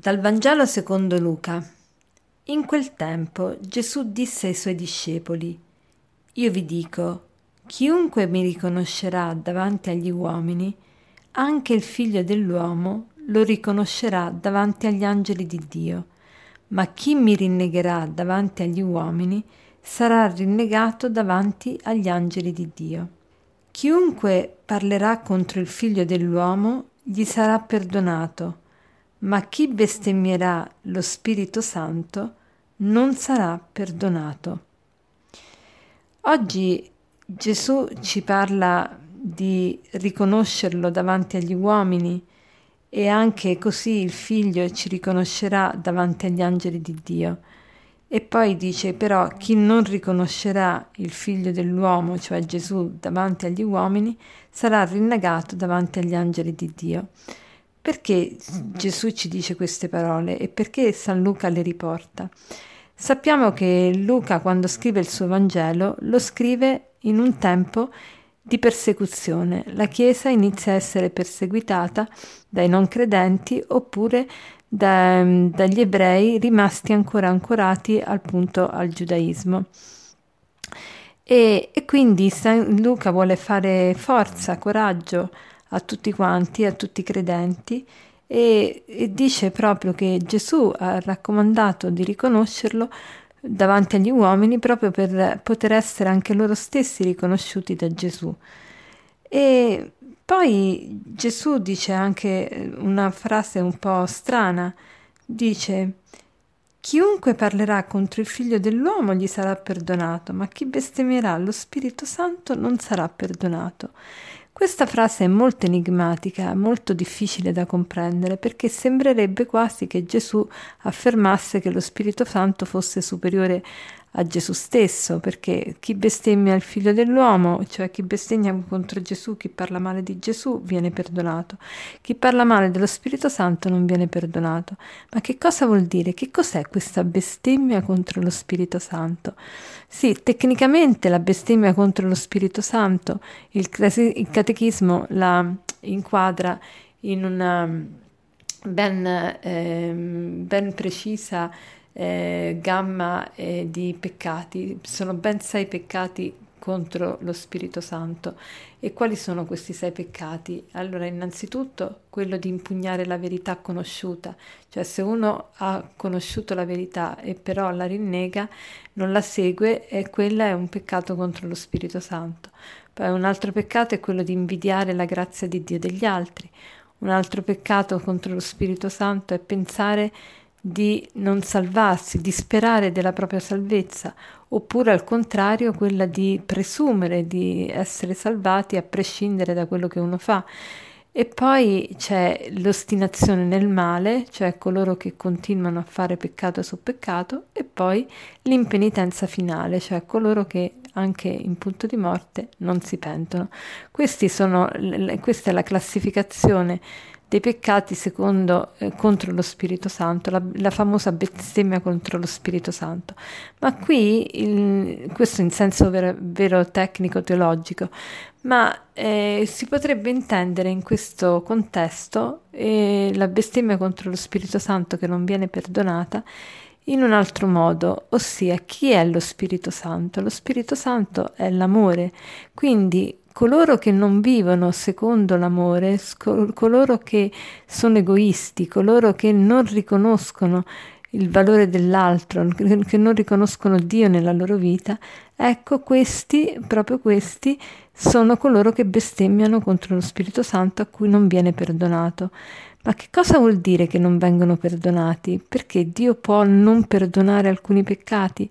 Dal Vangelo secondo Luca. In quel tempo Gesù disse ai suoi discepoli, Io vi dico, chiunque mi riconoscerà davanti agli uomini, anche il figlio dell'uomo lo riconoscerà davanti agli angeli di Dio, ma chi mi rinnegherà davanti agli uomini sarà rinnegato davanti agli angeli di Dio. Chiunque parlerà contro il figlio dell'uomo gli sarà perdonato, ma chi bestemmierà lo Spirito Santo non sarà perdonato. Oggi Gesù ci parla di riconoscerlo davanti agli uomini e anche così il figlio ci riconoscerà davanti agli angeli di Dio. E poi dice però chi non riconoscerà il figlio dell'uomo, cioè Gesù, davanti agli uomini, sarà rinnegato davanti agli angeli di Dio. Perché Gesù ci dice queste parole e perché San Luca le riporta? Sappiamo che Luca quando scrive il suo Vangelo lo scrive in un tempo di persecuzione. La Chiesa inizia a essere perseguitata dai non credenti oppure da, dagli ebrei rimasti ancora ancorati al punto al giudaismo. E, e quindi San Luca vuole fare forza, coraggio a tutti quanti, a tutti i credenti, e, e dice proprio che Gesù ha raccomandato di riconoscerlo davanti agli uomini proprio per poter essere anche loro stessi riconosciuti da Gesù. E poi Gesù dice anche una frase un po' strana, dice Chiunque parlerà contro il figlio dell'uomo gli sarà perdonato, ma chi bestemmierà lo Spirito Santo non sarà perdonato. Questa frase è molto enigmatica, molto difficile da comprendere, perché sembrerebbe quasi che Gesù affermasse che lo Spirito Santo fosse superiore a Gesù stesso, perché chi bestemmia il figlio dell'uomo, cioè chi bestemmia contro Gesù, chi parla male di Gesù, viene perdonato. Chi parla male dello Spirito Santo non viene perdonato. Ma che cosa vuol dire? Che cos'è questa bestemmia contro lo Spirito Santo? Sì, tecnicamente la bestemmia contro lo Spirito Santo, il, il catechismo la inquadra in una ben, eh, ben precisa eh, gamma eh, di peccati, sono ben sei peccati contro lo Spirito Santo. E quali sono questi sei peccati? Allora, innanzitutto quello di impugnare la verità conosciuta, cioè se uno ha conosciuto la verità e però la rinnega, non la segue, e quella è un peccato contro lo Spirito Santo. Poi un altro peccato è quello di invidiare la grazia di Dio degli altri. Un altro peccato contro lo Spirito Santo è pensare di non salvarsi, di sperare della propria salvezza, oppure al contrario quella di presumere di essere salvati a prescindere da quello che uno fa. E poi c'è l'ostinazione nel male, cioè coloro che continuano a fare peccato su peccato, e poi l'impenitenza finale, cioè coloro che anche in punto di morte non si pentono. Sono, questa è la classificazione dei peccati secondo eh, contro lo Spirito Santo, la, la, famosa bestemmia contro lo Spirito Santo. Ma qui, il, questo in senso vero, vero tecnico teologico, ma eh, si potrebbe intendere in questo contesto eh, la bestemmia contro lo Spirito Santo che non viene perdonata in un altro modo, ossia chi è lo Spirito Santo? Lo Spirito Santo è l'amore, quindi coloro che non vivono secondo l'amore, coloro che sono egoisti, coloro che non riconoscono il valore dell'altro, che non riconoscono Dio nella loro vita, ecco questi, proprio questi, sono coloro che bestemmiano contro lo Spirito Santo a cui non viene perdonato. Ma che cosa vuol dire che non vengono perdonati? Perché Dio può non perdonare alcuni peccati?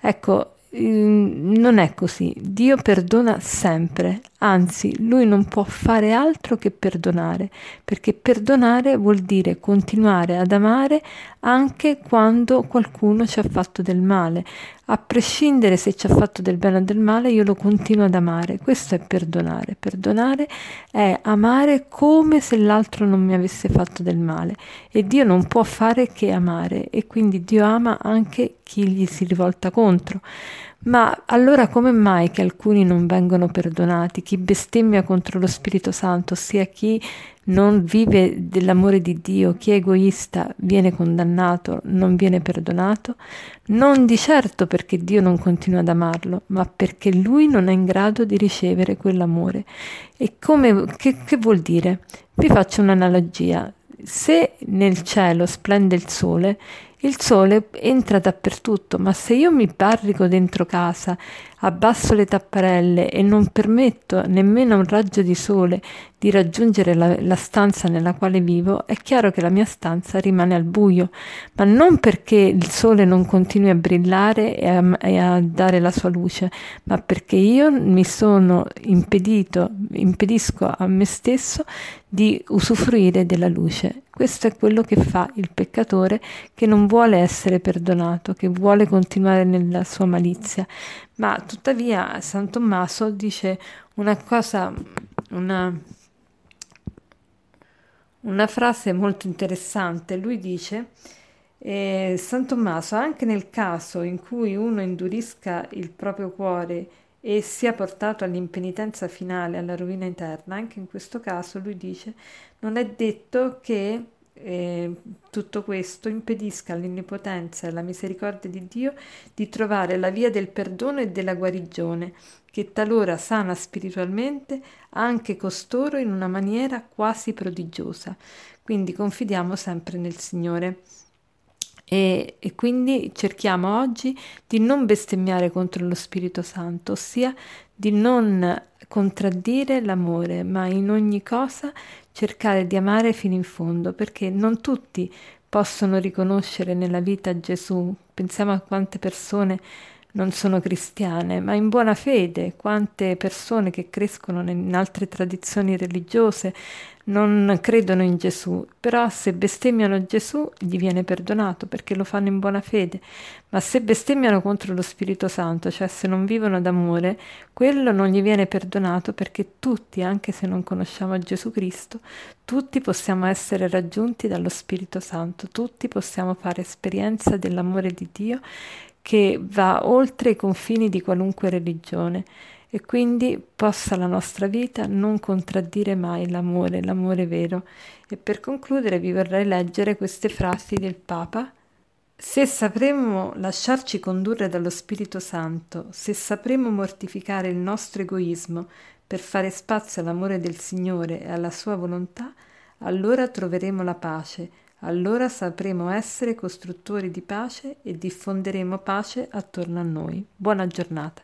Ecco, Ehm, non è così. Dio perdona sempre, anzi, lui non può fare altro che perdonare, perché perdonare vuol dire continuare ad amare anche quando qualcuno ci ha fatto del male. A prescindere se ci ha fatto del bene o del male, io lo continuo ad amare. Questo è perdonare. Perdonare è amare come se l'altro non mi avesse fatto del male. E Dio non può fare che amare e quindi Dio ama anche chi gli si rivolta contro. Ma allora come mai che alcuni non vengono perdonati? Chi bestemmia contro lo Spirito Santo, ossia chi non vive dell'amore di Dio, chi è egoista viene condannato, non viene perdonato? Non di certo perché Dio non continua ad amarlo, ma perché lui non è in grado di ricevere quell'amore. E come, che, che vuol dire? Vi faccio un'analogia. Se nel cielo splende il sole, il sole entra dappertutto, ma se io mi barrico dentro casa, abbasso le tapparelle e non permetto nemmeno un raggio di sole di raggiungere la, la, stanza nella quale vivo, è chiaro che la mia stanza rimane al buio, ma non perché il sole non continui a brillare e a, e a dare la sua luce, ma perché io mi sono impedito, impedisco a me stesso di usufruire della luce. Questo è quello che fa il peccatore che non vuole essere perdonato, che vuole continuare nella sua malizia. Ma tuttavia San Tommaso dice una cosa, una una frase molto interessante. Lui dice, eh, San Tommaso, anche nel caso in cui uno indurisca il proprio cuore e sia portato all'impenitenza finale, alla rovina eterna, anche in questo caso lui dice, non è detto che eh, tutto questo impedisca all'innipotenza e alla misericordia di Dio di trovare la via del perdono e della guarigione, che talora sana spiritualmente anche costoro in una maniera quasi prodigiosa. Quindi confidiamo sempre nel Signore. E, e, quindi cerchiamo oggi di non bestemmiare contro lo Spirito Santo, ossia di non contraddire l'amore, ma in ogni cosa cercare di amare fino in fondo, perché non tutti possono riconoscere nella vita Gesù. Pensiamo a quante persone non sono cristiane, ma in buona fede, quante persone che crescono in altre tradizioni religiose non credono in Gesù, però se bestemmiano Gesù gli viene perdonato perché lo fanno in buona fede, ma se bestemmiano contro lo Spirito Santo, cioè se non vivono d'amore, quello non gli viene perdonato perché tutti, anche se non conosciamo Gesù Cristo, tutti possiamo essere raggiunti dallo Spirito Santo, tutti possiamo fare esperienza dell'amore di Dio che va oltre i confini di qualunque religione e quindi possa la nostra vita non contraddire mai l'amore, l'amore vero. E per concludere vi vorrei leggere queste frasi del Papa. Se sapremo lasciarci condurre dallo Spirito Santo, se sapremo mortificare il nostro egoismo per fare spazio all'amore del Signore e alla sua volontà, allora troveremo la pace, allora sapremo essere costruttori di pace e diffonderemo pace attorno a noi. Buona giornata.